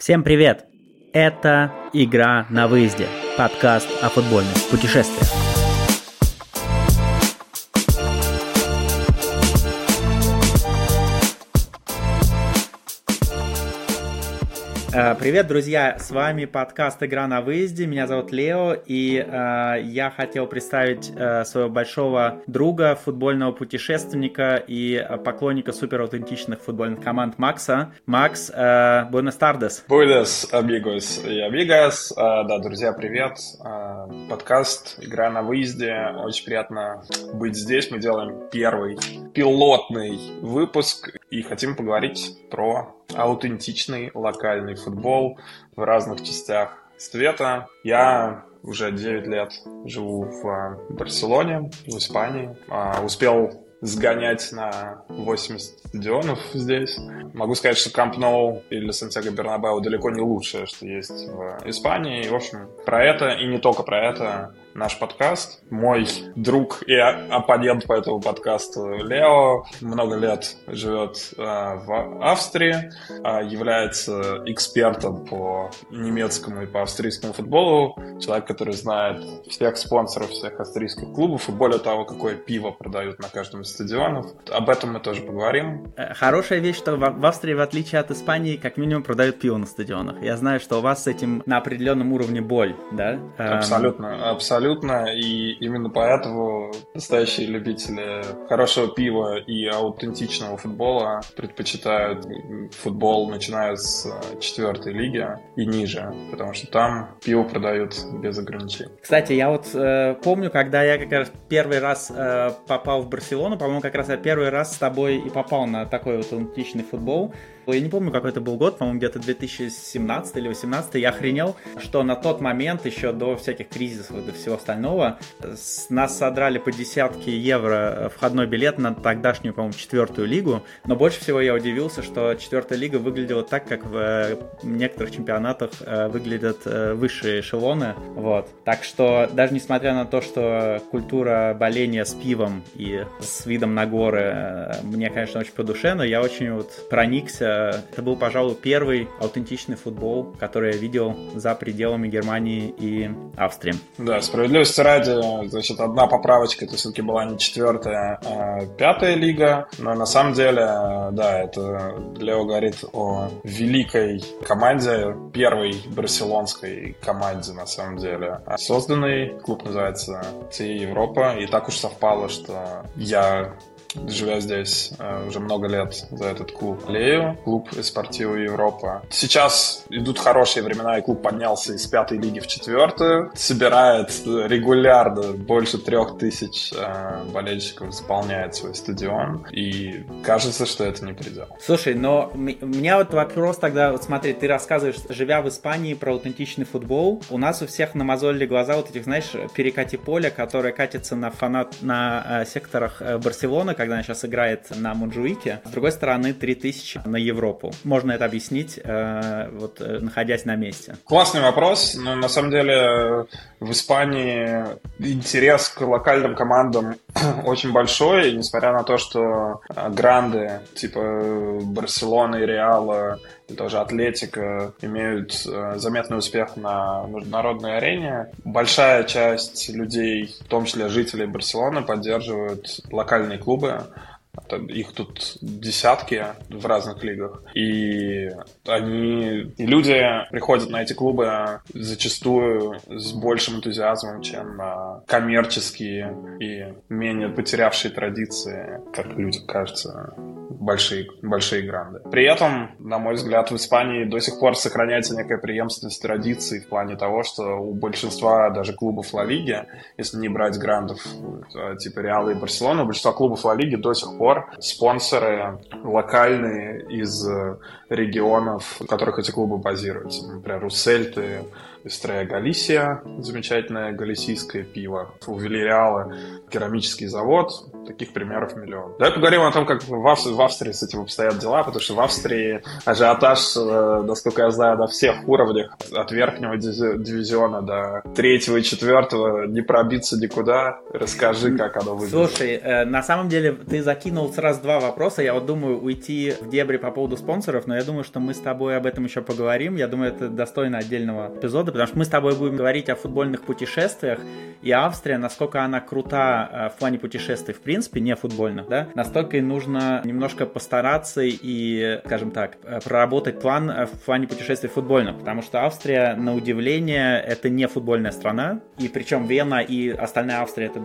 Всем привет! Это «Игра на выезде» – подкаст о футбольных путешествиях. Привет, друзья! С вами подкаст «Игра на выезде». Меня зовут Лео, и э, я хотел представить э, своего большого друга, футбольного путешественника и поклонника супераутентичных футбольных команд Макса. Макс, э, buenas tardes. Buenas, amigos и amigas. Э, да, друзья, привет. Э, подкаст «Игра на выезде». Очень приятно быть здесь. Мы делаем первый пилотный выпуск и хотим поговорить про аутентичный локальный футбол в разных частях света. Я уже 9 лет живу в Барселоне, в Испании. А, успел сгонять на 80 стадионов здесь. Могу сказать, что Камп Ноу или Сантьяго Бернабеу далеко не лучшее, что есть в Испании. И, в общем, про это и не только про это наш подкаст. Мой друг и оппонент по этому подкасту Лео много лет живет э, в Австрии, э, является экспертом по немецкому и по австрийскому футболу, человек, который знает всех спонсоров всех австрийских клубов и более того, какое пиво продают на каждом из стадионов. Об этом мы тоже поговорим. Э, хорошая вещь, что в Австрии, в отличие от Испании, как минимум продают пиво на стадионах. Я знаю, что у вас с этим на определенном уровне боль, да? Абсолютно, абсолютно абсолютно, и именно поэтому настоящие любители хорошего пива и аутентичного футбола предпочитают футбол, начиная с э, четвертой лиги и ниже, потому что там пиво продают без ограничений. Кстати, я вот э, помню, когда я как раз первый раз э, попал в Барселону, по-моему, как раз я первый раз с тобой и попал на такой вот аутентичный футбол. Я не помню, какой это был год, по-моему, где-то 2017 или 2018. Я охренел, что на тот момент, еще до всяких кризисов и до всего остального, с нас содрали по десятке евро входной билет на тогдашнюю, по-моему, четвертую лигу. Но больше всего я удивился, что четвертая лига выглядела так, как в э, некоторых чемпионатах э, выглядят э, высшие эшелоны. Вот. Так что даже несмотря на то, что культура боления с пивом и с видом на горы мне, конечно, очень по душе, но я очень вот проникся это был, пожалуй, первый аутентичный футбол, который я видел за пределами Германии и Австрии. Да, справедливости ради, значит, одна поправочка, это все-таки была не четвертая, а пятая лига, но на самом деле, да, это Лео говорит о великой команде, первой барселонской команде, на самом деле. Созданный клуб называется ЦИ Европа, и так уж совпало, что я живя здесь э, уже много лет за этот клуб Лею, клуб Эспортио Европа. Сейчас идут хорошие времена, и клуб поднялся из пятой лиги в четвертую, собирает регулярно больше трех тысяч э, болельщиков, заполняет свой стадион, и кажется, что это не предел. Слушай, но у меня вот вопрос тогда, вот смотри, ты рассказываешь, живя в Испании, про аутентичный футбол, у нас у всех намазолили глаза вот этих, знаешь, перекати поля, которые катятся на фанат, на э, секторах Барселоны, когда она сейчас играет на Мунджуике. С другой стороны, 3000 на Европу. Можно это объяснить, э, вот, э, находясь на месте? Классный вопрос. Но на самом деле в Испании интерес к локальным командам очень большой, несмотря на то, что э, гранды типа Барселоны и Реала и тоже Атлетика имеют заметный успех на международной арене. Большая часть людей, в том числе жителей Барселоны, поддерживают локальные клубы. Их тут десятки в разных лигах. И они... И люди приходят на эти клубы зачастую с большим энтузиазмом, чем на коммерческие и менее потерявшие традиции, как людям кажется, большие, большие гранды. При этом, на мой взгляд, в Испании до сих пор сохраняется некая преемственность традиций в плане того, что у большинства даже клубов Ла Лиги, если не брать грандов э, типа Реала и Барселона, у большинства клубов Ла Лиги до сих пор спонсоры локальные из регионов, в которых эти клубы базируются. Например, у Сельты Эстрея Галисия, замечательное галисийское пиво. У Вильяреала керамический завод. Таких примеров миллион. Давай поговорим о том, как в, Австрии, в Австрии с этим обстоят дела, потому что в Австрии ажиотаж, э, насколько я знаю, на всех уровнях, от верхнего дивизиона до третьего и четвертого, не пробиться никуда. Расскажи, как оно выглядит. Слушай, э, на самом деле ты закинул сразу два вопроса. Я вот думаю уйти в дебри по поводу спонсоров, но я думаю, что мы с тобой об этом еще поговорим. Я думаю, это достойно отдельного эпизода, потому что мы с тобой будем говорить о футбольных путешествиях. И Австрия, насколько она крута э, в плане путешествий, в принципе, не футбольных, да, настолько и нужно немножко постараться и, скажем так, э, проработать план э, в плане путешествий футбольных, потому что Австрия, на удивление, это не футбольная страна, и причем Вена и остальная Австрия это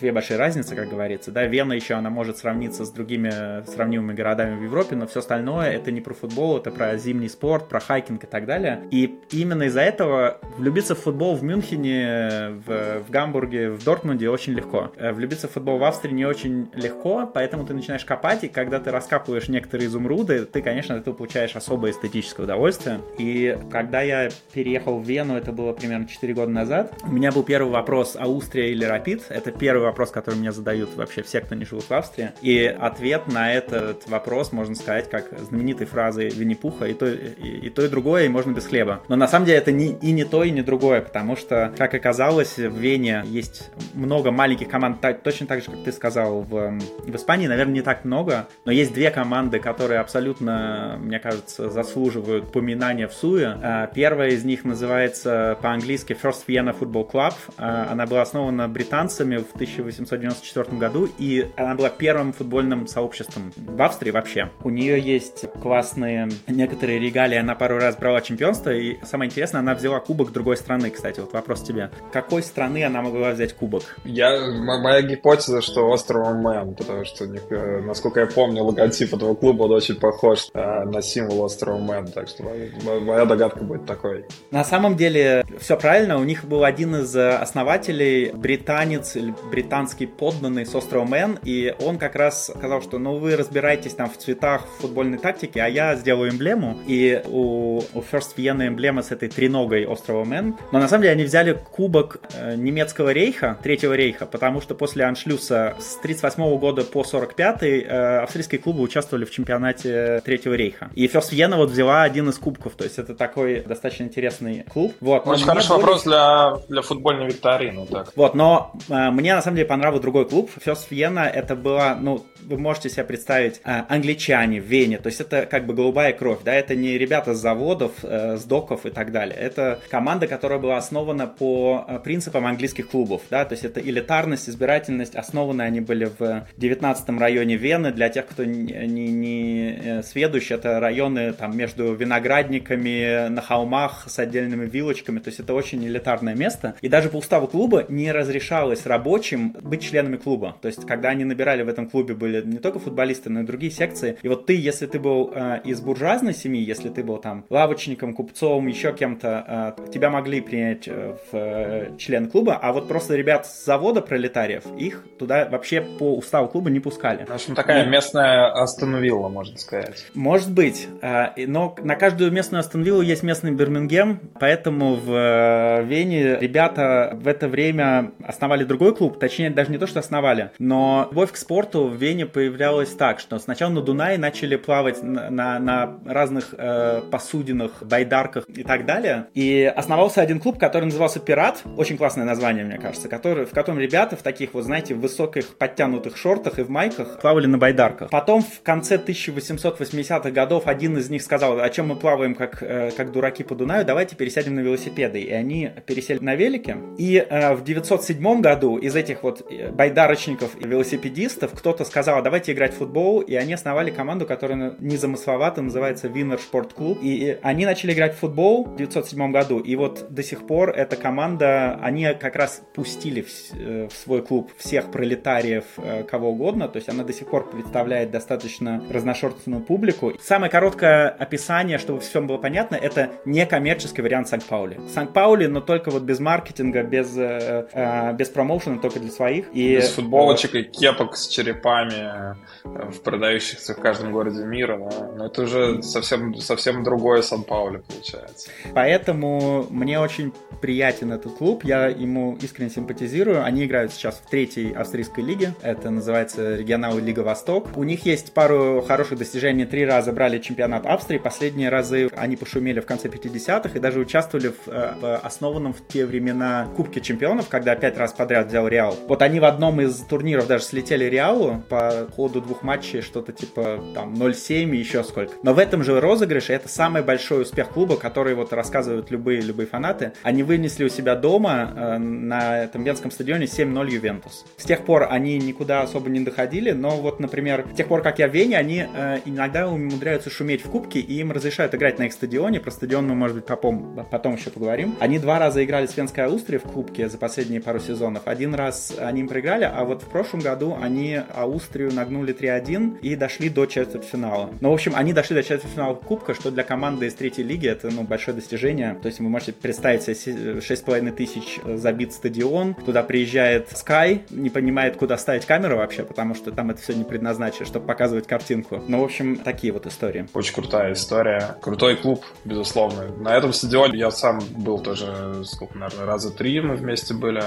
две большие разницы, как говорится. Да, Вена еще она может сравниться с другими сравнимыми городами в Европе, но все остальное это не про футбол, это про зимний спорт, про хайкинг и так далее. И именно из-за этого влюбиться в футбол в Мюнхене, в, в Гамбурге, в Дортмунде очень легко. Э, влюбиться в футбол в Австрии не очень легко, поэтому ты начинаешь копать, и когда ты раскапываешь некоторые изумруды, ты, конечно, от этого получаешь особое эстетическое удовольствие. И когда я переехал в Вену, это было примерно 4 года назад, у меня был первый вопрос, Аустрия или Рапид? Это первый вопрос, который мне задают вообще все, кто не живут в Австрии. И ответ на этот вопрос можно сказать как знаменитой фразой Винни-Пуха и то, и, и то, и другое, и можно без хлеба. Но на самом деле это не, и не то, и не другое, потому что, как оказалось, в Вене есть много маленьких команд, так, точно так же, как ты сказал, в, в Испании, наверное, не так много, но есть две команды, которые абсолютно, мне кажется, заслуживают упоминания в Суе. А, первая из них называется по-английски First Vienna Football Club. А, она была основана британцами в 1000 1894 году, и она была первым футбольным сообществом в Австрии вообще. У нее есть классные некоторые регалии, она пару раз брала чемпионство, и самое интересное, она взяла кубок другой страны, кстати, вот вопрос тебе. Какой страны она могла взять кубок? Я, моя гипотеза, что острова Мэн, потому что, э, насколько я помню, логотип этого клуба он очень похож э, на символ острова Мэн, так что моя, моя догадка будет такой. На самом деле, все правильно, у них был один из основателей, британец, британец британский подданный с острова Мэн, и он как раз сказал, что ну вы разбираетесь там в цветах в футбольной тактике, а я сделаю эмблему, и у, у First Vienna эмблема с этой треногой острова Мэн. Но на самом деле они взяли кубок э, немецкого рейха, третьего рейха, потому что после аншлюса с 38 года по 45 э, австрийские клубы участвовали в чемпионате третьего рейха. И First Vienna вот взяла один из кубков, то есть это такой достаточно интересный клуб. Вот. Очень хороший более... вопрос для, для футбольной викторины. Так. Вот, но э, мне на самом деле деле понравился другой клуб. First Vienna это была, ну, вы можете себе представить, э, англичане в Вене. То есть это как бы голубая кровь, да, это не ребята с заводов, э, с доков и так далее. Это команда, которая была основана по э, принципам английских клубов, да, то есть это элитарность, избирательность, основаны они были в 19 районе Вены. Для тех, кто не, не, не сведущий, это районы там между виноградниками, на холмах с отдельными вилочками, то есть это очень элитарное место. И даже по уставу клуба не разрешалось рабочим быть членами клуба. То есть, когда они набирали в этом клубе, были не только футболисты, но и другие секции. И вот ты, если ты был э, из буржуазной семьи, если ты был там лавочником, купцом, еще кем-то, э, тебя могли принять э, в э, член клуба, а вот просто ребят с завода пролетариев, их туда вообще по уставу клуба не пускали. В общем, такая и... местная остановила, можно сказать. Может быть. Э, но на каждую местную остановилу есть местный Бирмингем, поэтому в э, Вене ребята в это время основали другой клуб, точнее даже не то, что основали, но любовь к спорту в Вене появлялась так, что сначала на Дунае начали плавать на, на, на разных э, посудинах, байдарках и так далее. И основался один клуб, который назывался «Пират», очень классное название, мне кажется, который, в котором ребята в таких вот, знаете, высоких подтянутых шортах и в майках плавали на байдарках. Потом в конце 1880-х годов один из них сказал, о чем мы плаваем как, э, как дураки по Дунаю, давайте пересядем на велосипеды. И они пересели на велике. И э, в 907 году из этих вот вот э, байдарочников и велосипедистов кто-то сказал, «А давайте играть в футбол, и они основали команду, которая незамысловато называется Виннер Спорт Клуб. И они начали играть в футбол в 1907 году, и вот до сих пор эта команда, они как раз пустили в, э, в свой клуб всех пролетариев, э, кого угодно, то есть она до сих пор представляет достаточно разношерстную публику. Самое короткое описание, чтобы всем было понятно, это некоммерческий вариант Санкт-Паули. Санкт-Паули, но только вот без маркетинга, без, без промоушена, только для своих. И... Без футболочек и кепок с черепами, э, в продающихся в каждом городе мира. Да? Но это уже совсем, совсем другое Сан-Пауле получается. Поэтому мне очень приятен этот клуб, я ему искренне симпатизирую. Они играют сейчас в третьей австрийской лиге, это называется регионал Лига Восток. У них есть пару хороших достижений, три раза брали чемпионат Австрии, последние разы они пошумели в конце 50-х и даже участвовали в, э, в основанном в те времена Кубке чемпионов, когда пять раз подряд взял Реал. Вот они в одном из турниров даже слетели Реалу по ходу двух матчей, что-то типа там 0-7 и еще сколько. Но в этом же розыгрыше это самый большой успех клуба, который вот рассказывают любые любые фанаты. Они вынесли у себя дома э, на этом венском стадионе 7-0 Ювентус. С тех пор они никуда особо не доходили, но вот, например, с тех пор, как я в Вене, они э, иногда умудряются шуметь в кубке, и им разрешают играть на их стадионе. Про стадион мы, может быть, потом, потом еще поговорим. Они два раза играли с Венской Аустрией в кубке за последние пару сезонов. Один раз они им проиграли, а вот в прошлом году они Аустрию нагнули 3-1 и дошли до четвертьфинала. Ну, в общем, они дошли до четвертьфинала Кубка, что для команды из третьей лиги это, ну, большое достижение. То есть вы можете представить себе 6,5 тысяч забит стадион, туда приезжает Sky, не понимает, куда ставить камеру вообще, потому что там это все не предназначено, чтобы показывать картинку. Ну, в общем, такие вот истории. Очень крутая история. Крутой клуб, безусловно. На этом стадионе я сам был тоже, сколько, наверное, раза три мы вместе были.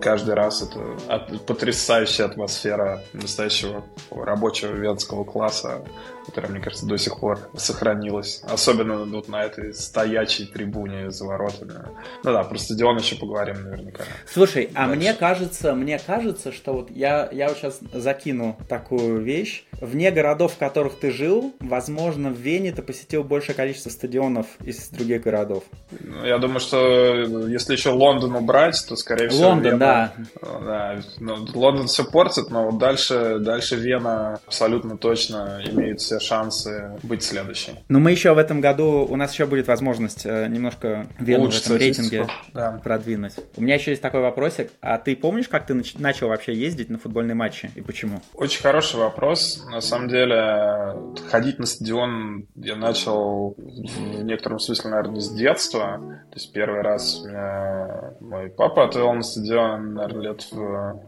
Каждый раз это потрясающая атмосфера настоящего рабочего венского класса которая, мне кажется, до сих пор сохранилась. Особенно вот на этой стоячей трибуне за воротами. Ну да, про стадион еще поговорим наверняка. Слушай, а мне кажется, мне кажется, что вот я, я вот сейчас закину такую вещь. Вне городов, в которых ты жил, возможно, в Вене ты посетил большее количество стадионов из других городов. Ну, я думаю, что если еще Лондон убрать, то, скорее всего, Лондон, Вена... да. да ну, Лондон все портит, но вот дальше, дальше Вена абсолютно точно имеет все шансы быть следующей. Ну, мы еще в этом году, у нас еще будет возможность э, немножко Вену в этом рейтинге да. продвинуть. У меня еще есть такой вопросик. А ты помнишь, как ты начал вообще ездить на футбольные матчи и почему? Очень хороший вопрос. На самом деле, ходить на стадион я начал в некотором смысле, наверное, с детства. То есть первый раз меня мой папа отвел на стадион, наверное, лет в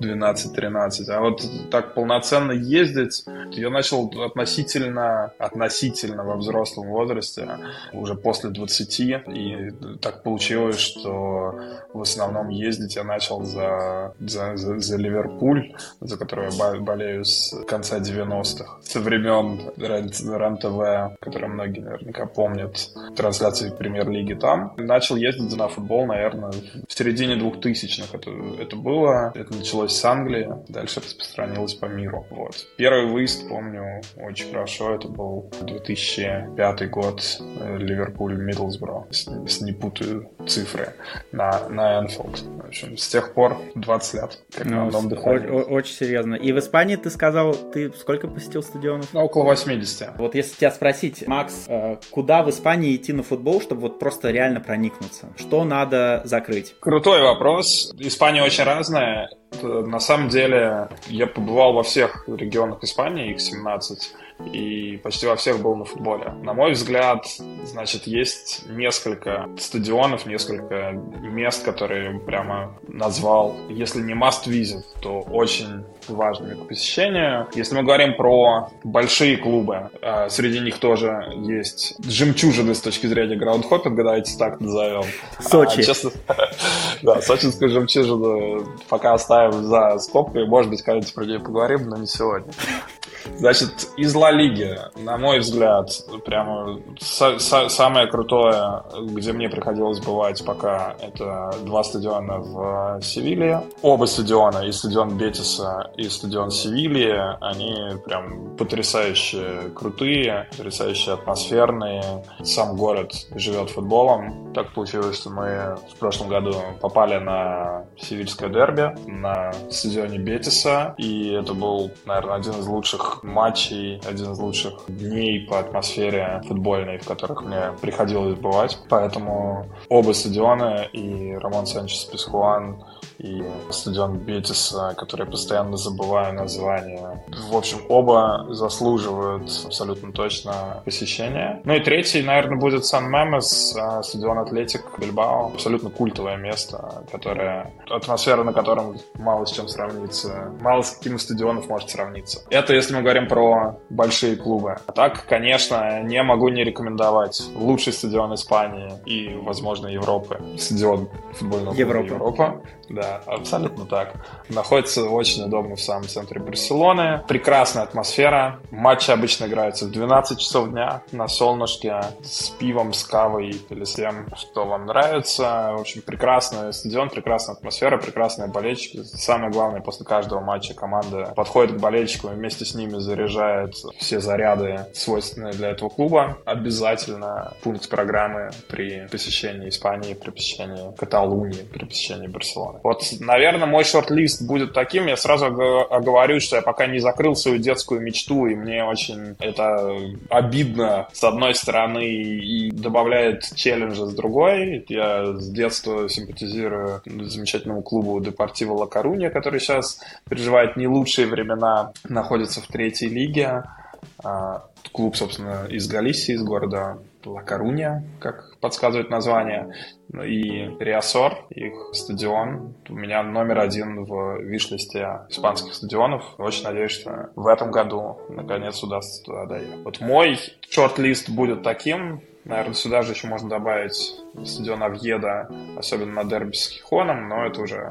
12-13. А вот так полноценно ездить я начал относиться относительно, относительно во взрослом возрасте, уже после 20, и так получилось, что в основном ездить я начал за, за, за, за Ливерпуль, за который я болею с конца 90-х, со времен РЕН-ТВ, который многие наверняка помнят, трансляции премьер-лиги там. Начал ездить на футбол, наверное, в середине 2000-х это, это было. Это началось с Англии, дальше распространилось по миру. Вот. Первый выезд, помню, очень очень хорошо. Это был 2005 год, э, Ливерпуль, Миддлсбро, если не путаю цифры, на, на Энфилд. В общем, с тех пор 20 лет, как ну, на дыхании. Очень серьезно. И в Испании ты сказал, ты сколько посетил стадионов? Ну, около 80. Вот если тебя спросить, Макс, э, куда в Испании идти на футбол, чтобы вот просто реально проникнуться? Что надо закрыть? Крутой вопрос. Испания очень разная. На самом деле, я побывал во всех регионах Испании, их 17 и почти во всех был на футболе. На мой взгляд, значит, есть несколько стадионов, несколько мест, которые прямо назвал, если не must visit, то очень важными к посещению. Если мы говорим про большие клубы, э, среди них тоже есть жемчужины с точки зрения граундхоппинга, давайте так назовем. Сочи. А, честно, да, сочинскую жемчужину пока оставим за скобкой. Может быть, когда-нибудь про нее поговорим, но не сегодня. Значит, из Ла Лиги, на мой взгляд, прямо самое крутое, где мне приходилось бывать пока, это два стадиона в Севилье. Оба стадиона, и стадион Бетиса, и стадион Севильи, они прям потрясающе крутые, потрясающе атмосферные. Сам город живет футболом. Так получилось, что мы в прошлом году попали на севильское дерби на стадионе Бетиса, и это был, наверное, один из лучших матчей, один из лучших дней по атмосфере футбольной, в которых мне приходилось бывать. Поэтому оба стадиона, и Рамон Санчес Пискуан, и стадион Бетиса, который я постоянно забываю название. В общем, оба заслуживают абсолютно точно посещения. Ну и третий, наверное, будет Сан Мемес, а, стадион Атлетик Бильбао. Абсолютно культовое место, которое, атмосфера на котором мало с чем сравнится, мало с каким из стадионов может сравниться. Это если мы мы говорим про большие клубы. А так, конечно, не могу не рекомендовать лучший стадион Испании и, возможно, Европы. Стадион футбольного Европа. клуба Европа. Да, абсолютно так. Находится очень удобно в самом центре Барселоны. Прекрасная атмосфера. Матчи обычно играются в 12 часов дня на солнышке с пивом, с кавой или с тем, что вам нравится. В общем, прекрасный стадион, прекрасная атмосфера, прекрасные болельщики. Самое главное, после каждого матча команда подходит к болельщикам и вместе с ними заряжает все заряды, свойственные для этого клуба. Обязательно пункт программы при посещении Испании, при посещении Каталунии, при посещении Барселоны. Вот, наверное, мой шорт-лист будет таким. Я сразу оговорю, что я пока не закрыл свою детскую мечту, и мне очень это обидно, с одной стороны, и добавляет челленджа с другой. Я с детства симпатизирую замечательному клубу Депортиво Ла Коруня, который сейчас переживает не лучшие времена, находится в третьей лиге. А, клуб, собственно, из Галисии, из города Ла Коруня, как подсказывает название, и Риасор, их стадион, у меня номер один в виш-листе испанских стадионов. Очень надеюсь, что в этом году наконец удастся туда доехать. Вот мой шорт-лист будет таким, Наверное, сюда же еще можно добавить стадион Авьеда, особенно на дерби с Хихоном, но это уже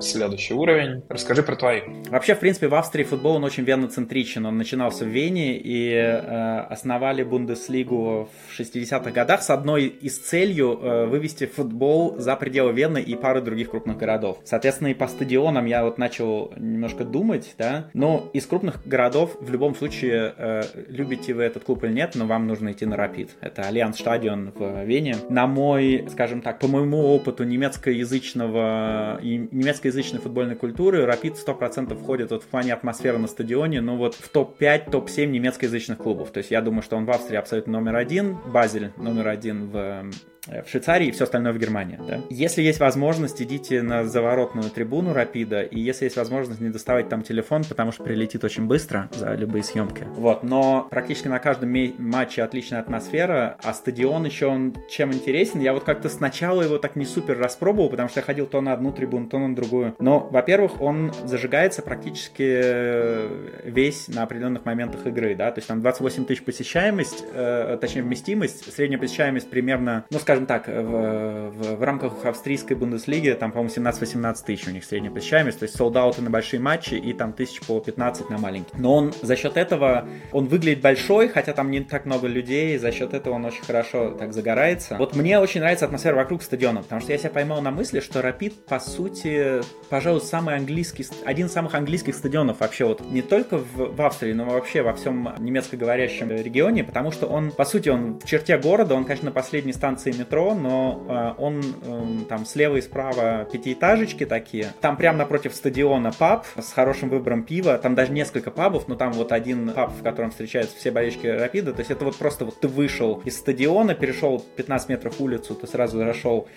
следующий уровень. Расскажи про твои. Вообще, в принципе, в Австрии футбол он очень веноцентричен. Он начинался в Вене и э, основали Бундеслигу в 60-х годах с одной из целью э, вывести футбол за пределы Вены и пары других крупных городов. Соответственно, и по стадионам я вот начал немножко думать, да. Но из крупных городов в любом случае э, любите вы этот клуб или нет, но вам нужно идти на Рапид. Это Альянц Стадион в Вене. На мой, скажем так, по моему опыту немецкоязычного и немецкого русскоязычной футбольной культуры Рапид 100% входит вот в плане атмосферы на стадионе, ну вот в топ-5, топ-7 немецкоязычных клубов. То есть я думаю, что он в Австрии абсолютно номер один, Базель номер один в в Швейцарии и все остальное в Германии. Да? Если есть возможность, идите на заворотную трибуну Рапида, и если есть возможность, не доставать там телефон, потому что прилетит очень быстро за любые съемки. Вот, но практически на каждом матче отличная атмосфера, а стадион еще он чем интересен. Я вот как-то сначала его так не супер распробовал, потому что я ходил то на одну трибуну, то на другую. Но, во-первых, он зажигается практически э, весь на определенных моментах игры, да, то есть там 28 тысяч посещаемость, э, точнее вместимость, средняя посещаемость примерно, ну, скажем, скажем так, в, в, в рамках австрийской Бундеслиги, там, по-моему, 17-18 тысяч у них средняя посещаемость, то есть солдаты на большие матчи и там тысяч по 15 на маленькие. Но он за счет этого, он выглядит большой, хотя там не так много людей, за счет этого он очень хорошо так загорается. Вот мне очень нравится атмосфера вокруг стадиона, потому что я себя поймал на мысли, что Рапид, по сути, пожалуй, самый английский, один из самых английских стадионов вообще вот не только в, в Австрии, но вообще во всем немецкоговорящем регионе, потому что он, по сути, он в черте города, он, конечно, на последней станции метро, но э, он э, там слева и справа пятиэтажечки такие. Там прямо напротив стадиона паб с хорошим выбором пива. Там даже несколько пабов, но там вот один паб, в котором встречаются все болельщики Рапида. То есть это вот просто вот ты вышел из стадиона, перешел 15 метров улицу, ты сразу зашел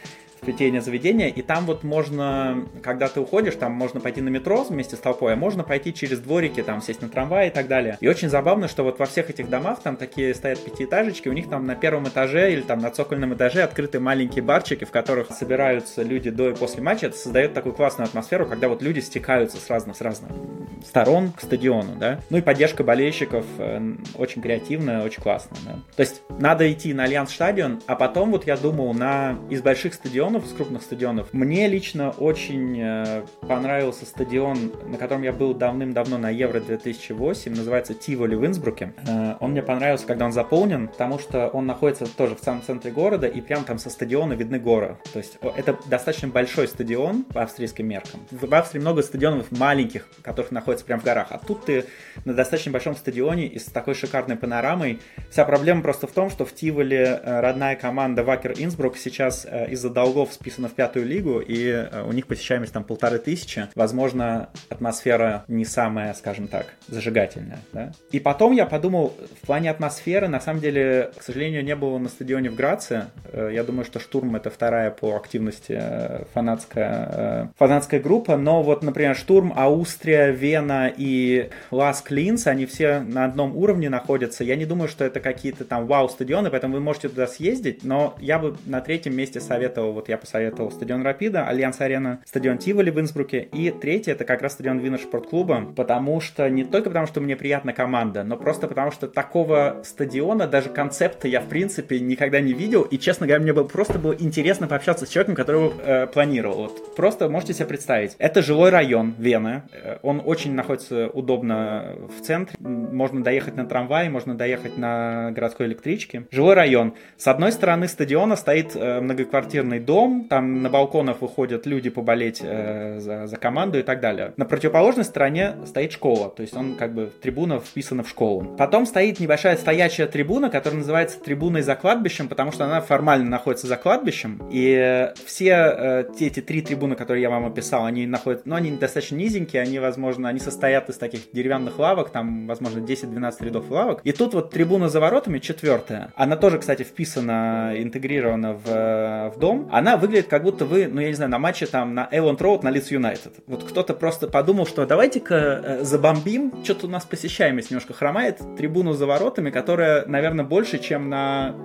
питейное заведение, и там вот можно, когда ты уходишь, там можно пойти на метро вместе с толпой, а можно пойти через дворики, там сесть на трамвай и так далее. И очень забавно, что вот во всех этих домах там такие стоят пятиэтажечки, у них там на первом этаже или там на цокольном этаже открыты маленькие барчики, в которых собираются люди до и после матча. Это создает такую классную атмосферу, когда вот люди стекаются с разных, с разных сторон к стадиону, да. Ну и поддержка болельщиков э, очень креативная, очень классная, да. То есть надо идти на Альянц Стадион, а потом вот я думал на из больших стадионов стадионов, из крупных стадионов. Мне лично очень э, понравился стадион, на котором я был давным-давно на Евро 2008, называется Тиволи в Инсбруке. Э, он мне понравился, когда он заполнен, потому что он находится тоже в самом центре города, и прям там со стадиона видны горы. То есть это достаточно большой стадион по австрийским меркам. В Австрии много стадионов маленьких, которых находятся прям в горах, а тут ты на достаточно большом стадионе и с такой шикарной панорамой. Вся проблема просто в том, что в Тиволе э, родная команда Вакер Инсбрук сейчас из-за долгов игроков списано в пятую лигу, и э, у них посещаемость там полторы тысячи. Возможно, атмосфера не самая, скажем так, зажигательная. Да? И потом я подумал, в плане атмосферы, на самом деле, к сожалению, не было на стадионе в Граце, Э, я думаю, что Штурм это вторая по активности э, фанатская, фанатская группа. Но вот, например, Штурм, Аустрия Вена и ЛАСК Линц, они все на одном уровне находятся. Я не думаю, что это какие-то там вау-стадионы, поэтому вы можете туда съездить. Но я бы на третьем месте советовал, вот я посоветовал стадион Рапида, Альянц Арена, стадион Тиволи в Инсбруке. И третий это как раз стадион Винер Спортклуба, потому что не только потому, что мне приятна команда, но просто потому, что такого стадиона, даже концепта я, в принципе, никогда не видел. И, честно говоря, мне было просто было интересно пообщаться с человеком, который э, планировал. Вот просто можете себе представить. Это жилой район Вены. Э, он очень находится удобно в центре. Можно доехать на трамвае, можно доехать на городской электричке. Жилой район. С одной стороны стадиона стоит э, многоквартирный дом. Там на балконах выходят люди поболеть э, за, за команду и так далее. На противоположной стороне стоит школа. То есть он как бы трибуна вписана в школу. Потом стоит небольшая стоячая трибуна, которая называется трибуной за кладбищем, потому что она формально находится за кладбищем. И все э, эти три трибуны, которые я вам описал, они находятся, ну, они достаточно низенькие, они, возможно, они состоят из таких деревянных лавок, там, возможно, 10-12 рядов лавок. И тут вот трибуна за воротами, четвертая. Она тоже, кстати, вписана, интегрирована в, в дом. Она выглядит как будто вы, ну, я не знаю, на матче там на Эйланд Роуд на Лиц Юнайтед. Вот кто-то просто подумал, что давайте-ка э, забомбим, что-то у нас посещаемость немножко хромает, трибуну за воротами, которая, наверное, больше, чем на,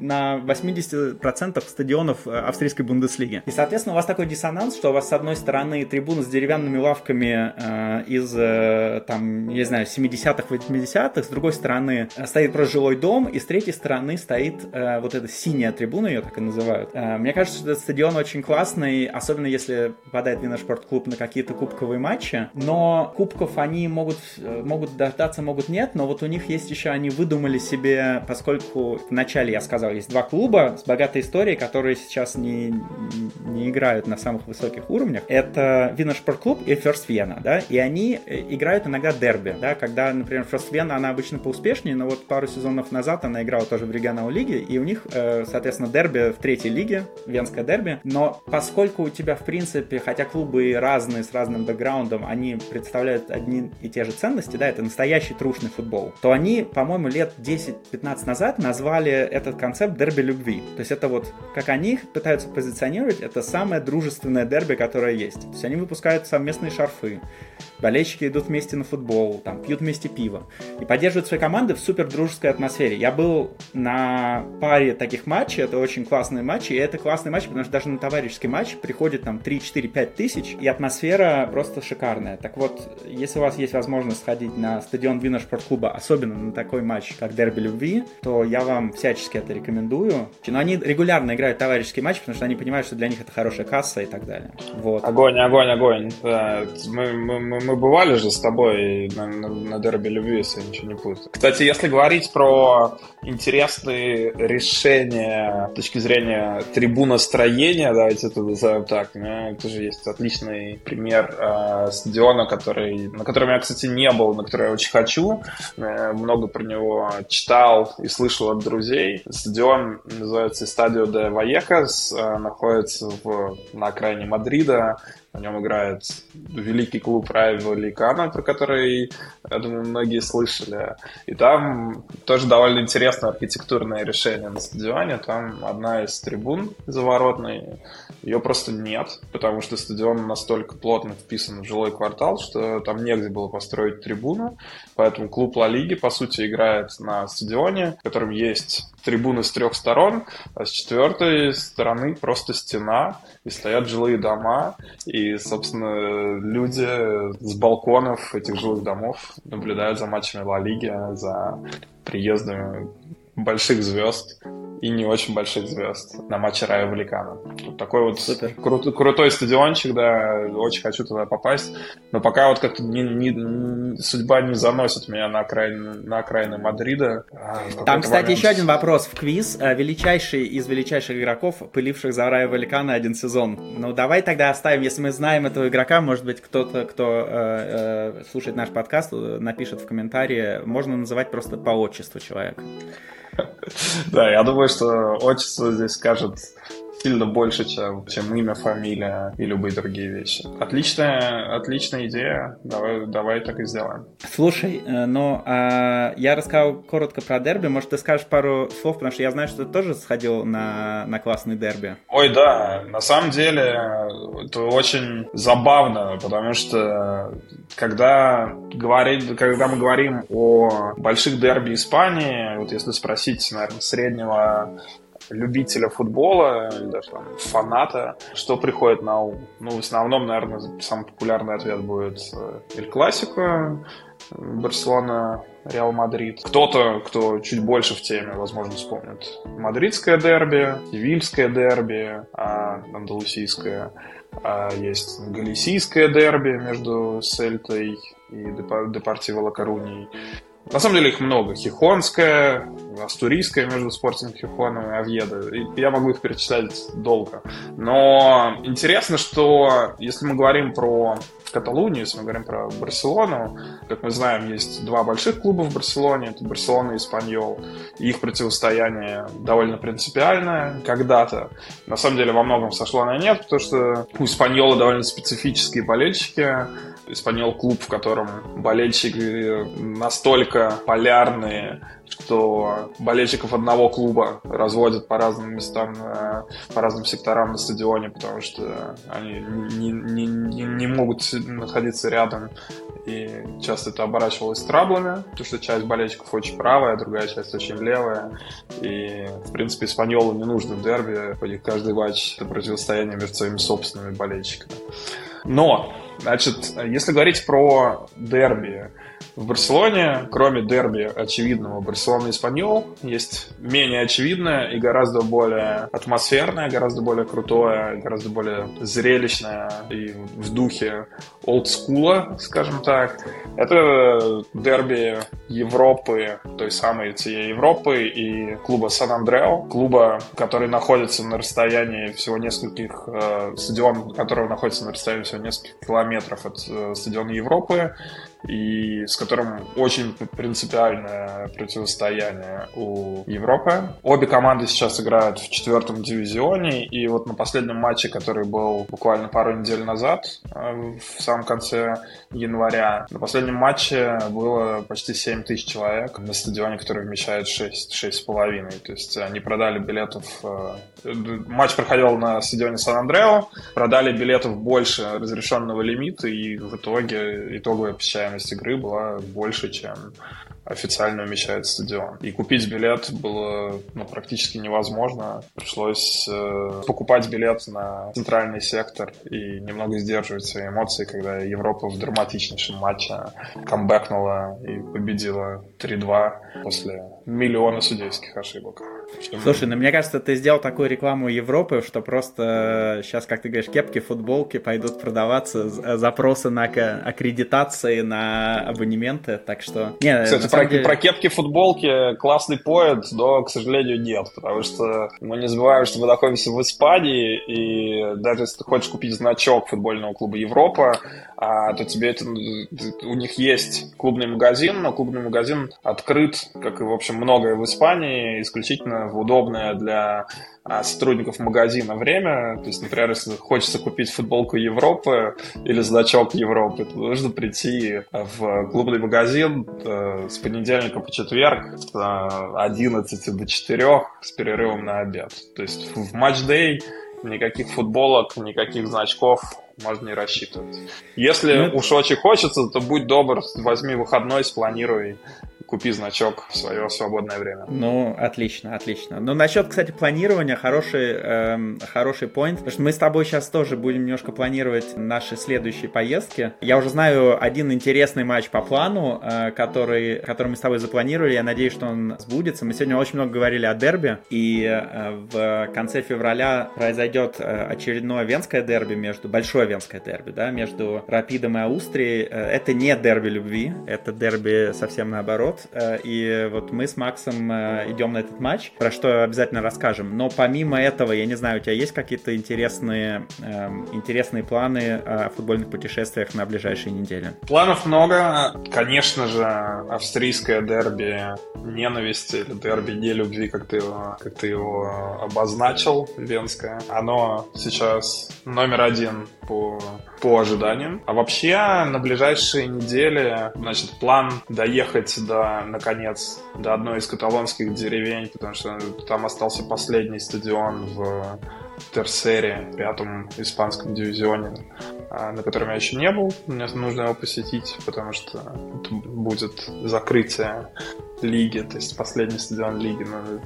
на 80% стадионов э, австрийской Бундеслиги. И, соответственно, у вас такой диссонанс, что у вас с одной стороны трибуна с деревянными лавками э, из, э, там, я не знаю, 70-х, 80-х, с другой стороны э, стоит просто жилой дом, и с третьей стороны стоит э, вот эта синяя трибуна, ее так и называют. Э, мне кажется, что этот стадион очень классный, особенно если попадает Виношпорт-клуб на какие-то кубковые матчи, но кубков они могут, э, могут дождаться, могут нет, но вот у них есть еще, они выдумали себе, поскольку вначале я сказал, есть два клуба с богатой историей, которые сейчас не, не играют на самых высоких уровнях. Это Винер Клуб и First Vienna, да, и они э, играют иногда дерби, да, когда, например, First Vienna, она обычно поуспешнее, но вот пару сезонов назад она играла тоже в региональной лиге, и у них, э, соответственно, дерби в третьей лиге, венское дерби, но поскольку у тебя, в принципе, хотя клубы разные, с разным бэкграундом, они представляют одни и те же ценности, да, это настоящий трушный футбол, то они, по-моему, лет 10-15 назад назвали этот концепт дерби любви. То есть это вот, как они пытаются позиционировать, это самое дружественное дерби, которое есть. То есть они выпускают совместные шарфы, болельщики идут вместе на футбол, там, пьют вместе пиво и поддерживают свои команды в супер дружеской атмосфере. Я был на паре таких матчей, это очень классные матчи, и это классный матч, потому что даже на товарищеский матч приходит там 3, 4, 5 тысяч, и атмосфера просто шикарная. Так вот, если у вас есть возможность сходить на стадион Винер Спортклуба, особенно на такой матч, как Дерби Любви, то я вам всячески это рекомендую. Но они регулярно играют товарищеский матч, потому что они понимают, что для них это хорошая касса и так далее. Вот. Огонь, огонь, огонь. Мы, мы, мы, мы бывали же с тобой на, на, на Дерби Любви, если я ничего не путаю. Кстати, если говорить про интересные решения с точки зрения трибуностроения, давайте это назовем так, тоже есть отличный пример э, стадиона, который, на котором я, кстати, не был, на который я очень хочу. Э, много про него читал и слышал от друзей. Стадион называется Стадио де Ваекас, э, находится в, на окраине Мадрида. На нем играет великий клуб Райво Ликана, про который, я думаю, многие слышали. И там тоже довольно интересное архитектурное решение на стадионе. Там одна из трибун заворотной, ее просто нет, потому что стадион настолько плотно вписан в жилой квартал, что там негде было построить трибуну. Поэтому клуб Ла Лиги, по сути, играет на стадионе, в котором есть трибуны с трех сторон, а с четвертой стороны просто стена, и стоят жилые дома, и, собственно, люди с балконов этих жилых домов наблюдают за матчами Ла Лиги, за приездами больших звезд и не очень больших звезд на матче Рая Валикана. Вот такой вот кру- крутой стадиончик, да, очень хочу туда попасть. Но пока вот как-то не, не, судьба не заносит меня на окраины, на окраины Мадрида. А, Там, кстати, момент... еще один вопрос в квиз. Э, величайший из величайших игроков, пыливших за Рая Валикана один сезон. Ну, давай тогда оставим, если мы знаем этого игрока, может быть, кто-то, кто э, э, слушает наш подкаст, напишет в комментарии, можно называть просто по отчеству человека. Да, я думаю, что отчество здесь скажет сильно больше, чем, чем имя, фамилия и любые другие вещи. Отличная, отличная идея. Давай, давай так и сделаем. Слушай, э, ну, а я рассказал коротко про дерби. Может, ты скажешь пару слов, потому что я знаю, что ты тоже сходил на, на классный дерби. Ой, да. На самом деле, это очень забавно, потому что когда, говорить, когда мы говорим о больших дерби Испании, вот если спросить, наверное, среднего любителя футбола даже там, фаната, что приходит на ум? Ну, в основном, наверное, самый популярный ответ будет э, Эль Классико, Барселона, Реал Мадрид. Кто-то, кто чуть больше в теме, возможно, вспомнит мадридское дерби, севильское дерби, а, андалусийское. А есть галисийское дерби между Сельтой и Депортиво Ла Коруньей. На самом деле их много. Хихонская, Астурийская между Спортинг Хихоном и Авьедо. Я могу их перечислять долго. Но интересно, что если мы говорим про Каталунию, если мы говорим про Барселону, как мы знаем, есть два больших клуба в Барселоне, это Барселона и Испаньол. их противостояние довольно принципиальное когда-то. На самом деле во многом сошло на нет, потому что у Испаньола довольно специфические болельщики, Испаньол клуб, в котором болельщики настолько полярные, что болельщиков одного клуба разводят по разным местам, по разным секторам на стадионе, потому что они не, не, не, не могут находиться рядом. И часто это оборачивалось траблами, потому что часть болельщиков очень правая, другая часть очень левая. И, в принципе, Испаньолу не нужно в дерби, каждый матч — это противостояние между своими собственными болельщиками. Но Значит, если говорить про дерби, в Барселоне, кроме дерби очевидного Барселона и Испаньол, есть менее очевидное и гораздо более атмосферное, гораздо более крутое, гораздо более зрелищное и в духе олдскула, скажем так. Это дерби Европы, той самой ЦЕ Европы и клуба Сан-Андрео, клуба, который находится на расстоянии всего нескольких, э, стадион которого находится на расстоянии всего нескольких километров от э, стадиона Европы, и с которым очень принципиальное противостояние у Европы. Обе команды сейчас играют в четвертом дивизионе, и вот на последнем матче, который был буквально пару недель назад, э, в самом конце января, на последнем матче было почти 7 тысяч человек на стадионе, который вмещает 6, 6,5. То есть они продали билетов... Э, матч проходил на стадионе Сан-Андрео, продали билетов больше разрешенного лимита, и в итоге итоговая посещаемость посещаемость игры была больше, чем официально умещает стадион. И купить билет было ну, практически невозможно. Пришлось э, покупать билет на центральный сектор и немного сдерживать свои эмоции, когда Европа в драматичнейшем матче камбэкнула и победила 3-2 после миллиона судейских ошибок. Слушай, ну мне кажется, ты сделал такую рекламу Европы, что просто сейчас, как ты говоришь, кепки, футболки пойдут продаваться, запросы на аккредитации, на абонементы, так что... Не, Кстати, про, деле... про кепки, футболки классный поэт, но, к сожалению, нет, потому что мы не забываем, что мы находимся в Испании, и даже если ты хочешь купить значок футбольного клуба Европа, а, то тебе это... У них есть клубный магазин, но клубный магазин открыт, как и, в общем, многое в Испании, исключительно в удобное для а, сотрудников магазина время. То есть, например, если хочется купить футболку Европы или значок Европы, то нужно прийти в клубный магазин э, с понедельника по четверг с 11 до 4 с перерывом на обед. То есть в матч-дэй никаких футболок, никаких значков можно не рассчитывать. Если Нет. уж очень хочется, то будь добр, возьми выходной, спланируй купи значок в свое свободное время. Ну, отлично, отлично. Ну, насчет, кстати, планирования, хороший, эм, хороший point, потому что мы с тобой сейчас тоже будем немножко планировать наши следующие поездки. Я уже знаю один интересный матч по плану, э, который, который мы с тобой запланировали, я надеюсь, что он сбудется. Мы сегодня очень много говорили о дерби, и э, в конце февраля произойдет э, очередное венское дерби между, большое венское дерби, да, между Рапидом и Аустрией. Э, это не дерби любви, это дерби совсем наоборот. Э, и вот мы с Максом э, идем на этот матч, про что обязательно расскажем. Но помимо этого, я не знаю, у тебя есть какие-то интересные, эм, интересные планы о футбольных путешествиях на ближайшие недели? Планов много. Конечно же, австрийское дерби ненависти или дерби не любви, как ты его, как ты его обозначил, венское. Оно сейчас номер один по, по ожиданиям. А вообще на ближайшие недели, значит, план доехать до, наконец, до одной из каталонских деревень, потому что там остался последний стадион в Терсере, пятом испанском дивизионе, а, на котором я еще не был. Мне нужно его посетить, потому что это будет закрытие лиги, то есть последний стадион лиги, на,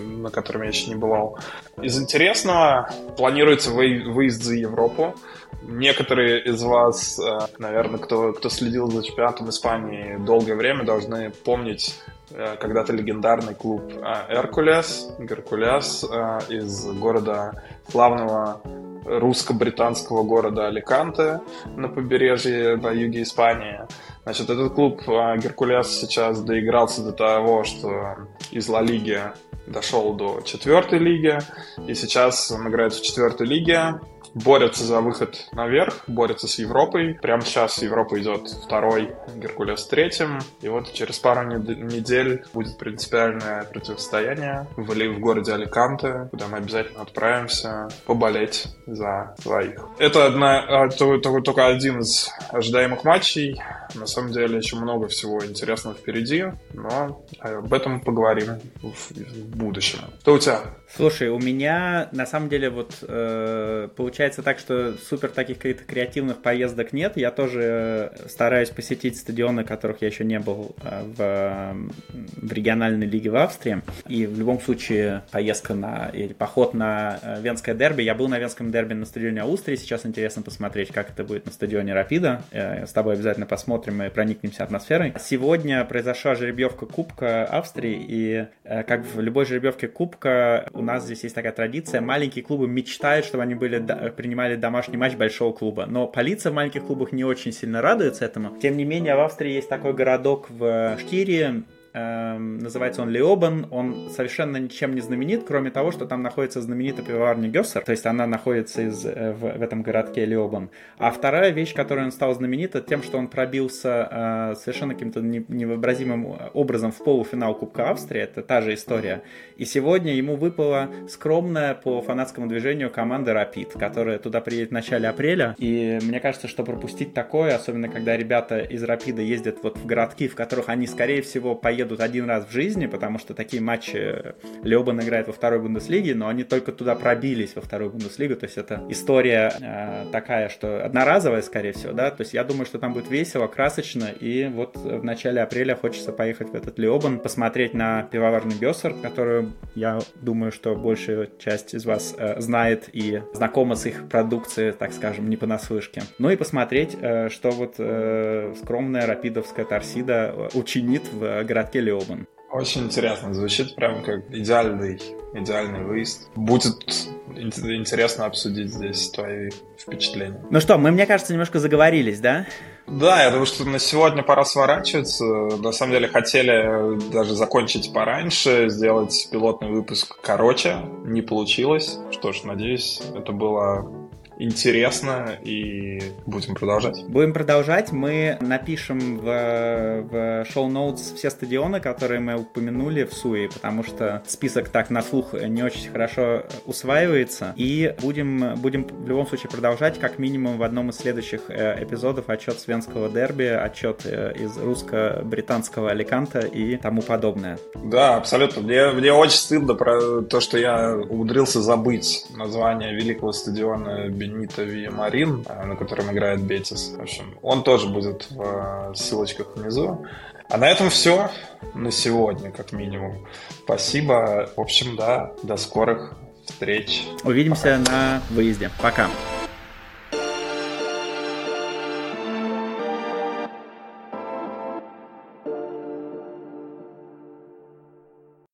на котором я еще не бывал. Из интересного планируется выезд за Европу. Некоторые из вас, э, наверное, кто, кто следил за чемпионатом Испании долгое время, должны помнить когда-то легендарный клуб э, «Эркулес», «Геркулес» из города славного русско-британского города Аликанте на побережье на юге Испании. Значит, этот клуб Геркулес сейчас доигрался до того, что из Ла Лиги дошел до четвертой лиги, и сейчас он играет в четвертой лиге борются за выход наверх, борются с Европой. Прямо сейчас Европа идет второй, Геркулес третьим. И вот через пару недель будет принципиальное противостояние в, в городе Аликанте, куда мы обязательно отправимся поболеть за своих. Это одна, а, только, только один из ожидаемых матчей. На самом деле еще много всего интересного впереди, но об этом поговорим в, в будущем. Что у тебя? Слушай, у меня на самом деле вот э, получается так, что супер таких каких-то креативных поездок нет. Я тоже э, стараюсь посетить стадионы, которых я еще не был э, в, в региональной лиге в Австрии. И в любом случае поездка на или поход на э, Венское дерби. Я был на Венском дерби на стадионе Австрии. Сейчас интересно посмотреть, как это будет на стадионе Рапида. С тобой обязательно посмотрим и проникнемся атмосферой. Сегодня произошла жеребьевка Кубка Австрии. И как в любой жеребьевке Кубка у нас здесь есть такая традиция. Маленькие клубы мечтают, чтобы они были, принимали домашний матч большого клуба. Но полиция в маленьких клубах не очень сильно радуется этому. Тем не менее, в Австрии есть такой городок в Штире, Эм, называется он Леобан, он совершенно ничем не знаменит, кроме того, что там находится знаменитая пивоварня Гессер, то есть она находится из, э, в, в этом городке Леобан. А вторая вещь, которой он стал знаменит, тем, что он пробился э, совершенно каким-то невообразимым образом в полуфинал Кубка Австрии, это та же история. И сегодня ему выпала скромная по фанатскому движению команда Рапид, которая туда приедет в начале апреля, и мне кажется, что пропустить такое, особенно когда ребята из Рапида ездят вот в городки, в которых они, скорее всего, поедут поедут один раз в жизни, потому что такие матчи Леобан играет во второй Бундеслиге, но они только туда пробились во вторую Бундеслигу, то есть это история э, такая, что одноразовая, скорее всего, да, то есть я думаю, что там будет весело, красочно, и вот в начале апреля хочется поехать в этот Леобан, посмотреть на пивоварный Бессер, которую я думаю, что большая часть из вас э, знает и знакома с их продукцией, так скажем, не понаслышке. Ну и посмотреть, э, что вот э, скромная рапидовская торсида учинит в городке городке Леобан. Очень интересно, звучит прям как идеальный, идеальный выезд. Будет интересно обсудить здесь твои впечатления. Ну что, мы, мне кажется, немножко заговорились, да? Да, я думаю, что на сегодня пора сворачиваться. На самом деле хотели даже закончить пораньше, сделать пилотный выпуск короче. Не получилось. Что ж, надеюсь, это было интересно, и будем продолжать. Будем продолжать. Мы напишем в, в шоу-ноутс все стадионы, которые мы упомянули в Суе, потому что список так на слух не очень хорошо усваивается. И будем, будем в любом случае продолжать, как минимум в одном из следующих э, эпизодов отчет Свенского дерби, отчет э, из русско-британского Аликанта и тому подобное. Да, абсолютно. Мне, мне очень стыдно про то, что я умудрился забыть название великого стадиона Бенита Виамарин, э, на котором играет Бетис. В общем, он тоже будет в э, ссылочках внизу. А на этом все на сегодня, как минимум. Спасибо. В общем, да, до скорых встреч. Увидимся Пока. на выезде. Пока.